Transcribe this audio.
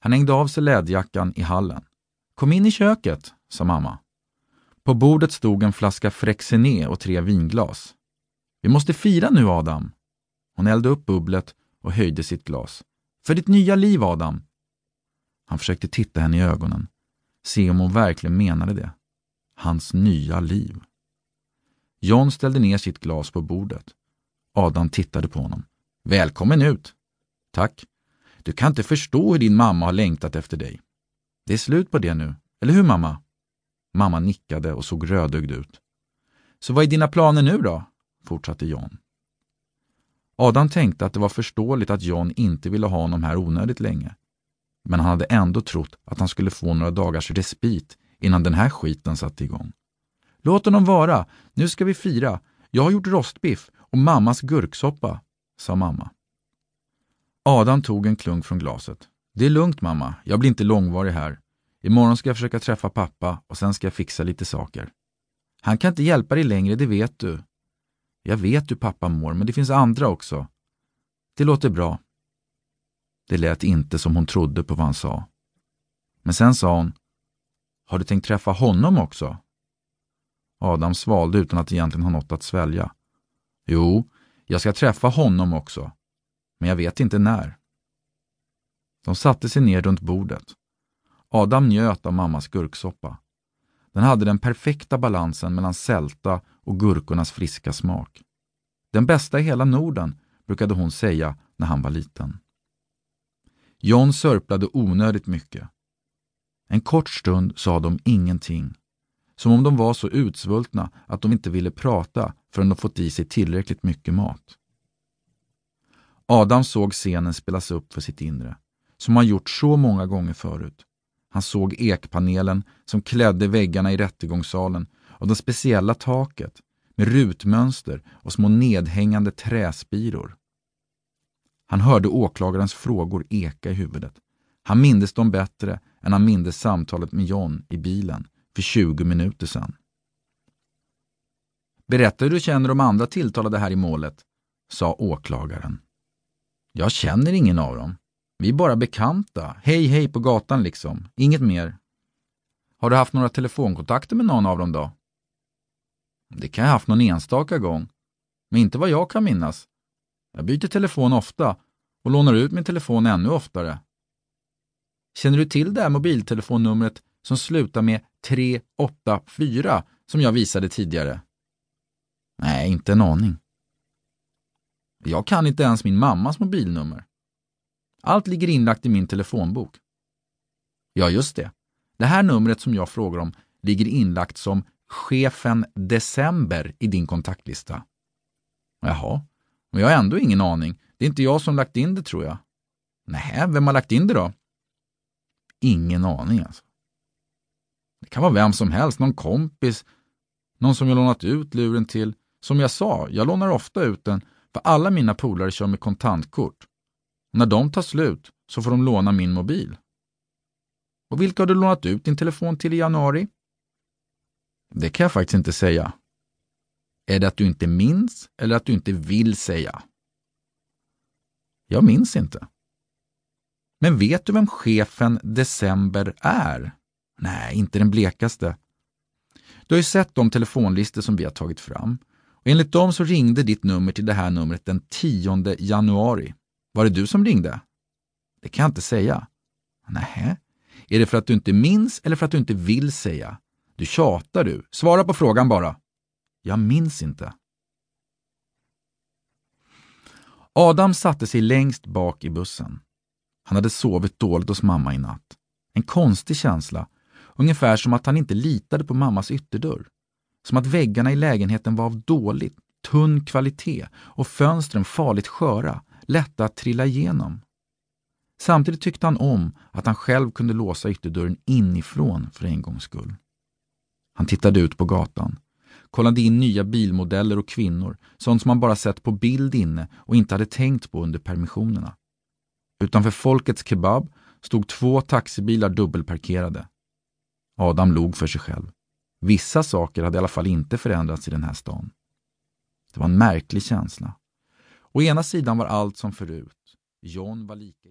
Han hängde av sig läderjackan i hallen. Kom in i köket, sa mamma. På bordet stod en flaska Frexené och tre vinglas. Vi måste fira nu, Adam. Hon eldade upp bubblet och höjde sitt glas. För ditt nya liv, Adam. Han försökte titta henne i ögonen, se om hon verkligen menade det. Hans nya liv. John ställde ner sitt glas på bordet. Adam tittade på honom. Välkommen ut! Tack. Du kan inte förstå hur din mamma har längtat efter dig. Det är slut på det nu, eller hur mamma? Mamma nickade och såg rödögd ut. Så vad är dina planer nu då? fortsatte John. Adam tänkte att det var förståeligt att John inte ville ha honom här onödigt länge. Men han hade ändå trott att han skulle få några dagars respit innan den här skiten satte igång. Låt honom vara, nu ska vi fira. Jag har gjort rostbiff och mammas gurksoppa, sa mamma. Adam tog en klunk från glaset. Det är lugnt mamma, jag blir inte långvarig här. Imorgon ska jag försöka träffa pappa och sen ska jag fixa lite saker. Han kan inte hjälpa dig längre, det vet du. Jag vet hur pappa mår, men det finns andra också. Det låter bra. Det lät inte som hon trodde på vad han sa. Men sen sa hon, har du tänkt träffa honom också? Adam svalde utan att egentligen ha något att svälja. Jo, jag ska träffa honom också. Men jag vet inte när. De satte sig ner runt bordet. Adam njöt av mammas gurksoppa. Den hade den perfekta balansen mellan sälta och gurkornas friska smak. Den bästa i hela Norden, brukade hon säga när han var liten. John sörplade onödigt mycket. En kort stund sa de ingenting. Som om de var så utsvultna att de inte ville prata förrän de fått i sig tillräckligt mycket mat. Adam såg scenen spelas upp för sitt inre, som han gjort så många gånger förut. Han såg ekpanelen som klädde väggarna i rättegångssalen och det speciella taket med rutmönster och små nedhängande träspiror. Han hörde åklagarens frågor eka i huvudet. Han mindes dem bättre än han mindes samtalet med John i bilen för 20 minuter sedan. Berätta hur du känner de andra tilltalade här i målet, sa åklagaren. Jag känner ingen av dem. Vi är bara bekanta. Hej hej på gatan liksom. Inget mer. Har du haft några telefonkontakter med någon av dem då? Det kan jag ha haft någon enstaka gång. Men inte vad jag kan minnas. Jag byter telefon ofta och lånar ut min telefon ännu oftare. Känner du till det här mobiltelefonnumret som slutar med 384 som jag visade tidigare? Nej, inte en aning. Jag kan inte ens min mammas mobilnummer. Allt ligger inlagt i min telefonbok. Ja, just det. Det här numret som jag frågar om ligger inlagt som chefen December i din kontaktlista. Jaha, men jag har ändå ingen aning. Det är inte jag som lagt in det tror jag. Nej, vem har lagt in det då? Ingen aning alltså. Det kan vara vem som helst, någon kompis, någon som jag lånat ut luren till. Som jag sa, jag lånar ofta ut den för alla mina polare kör med kontantkort. När de tar slut så får de låna min mobil. Och vilka har du lånat ut din telefon till i januari? Det kan jag faktiskt inte säga. Är det att du inte minns eller att du inte vill säga? Jag minns inte. Men vet du vem chefen December är? Nej, inte den blekaste. Du har ju sett de telefonlistor som vi har tagit fram. Och enligt dem så ringde ditt nummer till det här numret den 10 januari. Var det du som ringde? Det kan jag inte säga. Nähä. Är det för att du inte minns eller för att du inte vill säga? Du tjatar du. Svara på frågan bara. Jag minns inte. Adam satte sig längst bak i bussen. Han hade sovit dåligt hos mamma i natt. En konstig känsla, ungefär som att han inte litade på mammas ytterdörr. Som att väggarna i lägenheten var av dålig, tunn kvalitet och fönstren farligt sköra, lätta att trilla igenom. Samtidigt tyckte han om att han själv kunde låsa ytterdörren inifrån för en gångs skull. Han tittade ut på gatan, kollade in nya bilmodeller och kvinnor, sånt som han bara sett på bild inne och inte hade tänkt på under permissionerna. Utanför Folkets Kebab stod två taxibilar dubbelparkerade. Adam log för sig själv. Vissa saker hade i alla fall inte förändrats i den här stan. Det var en märklig känsla. Å ena sidan var allt som förut. John var lika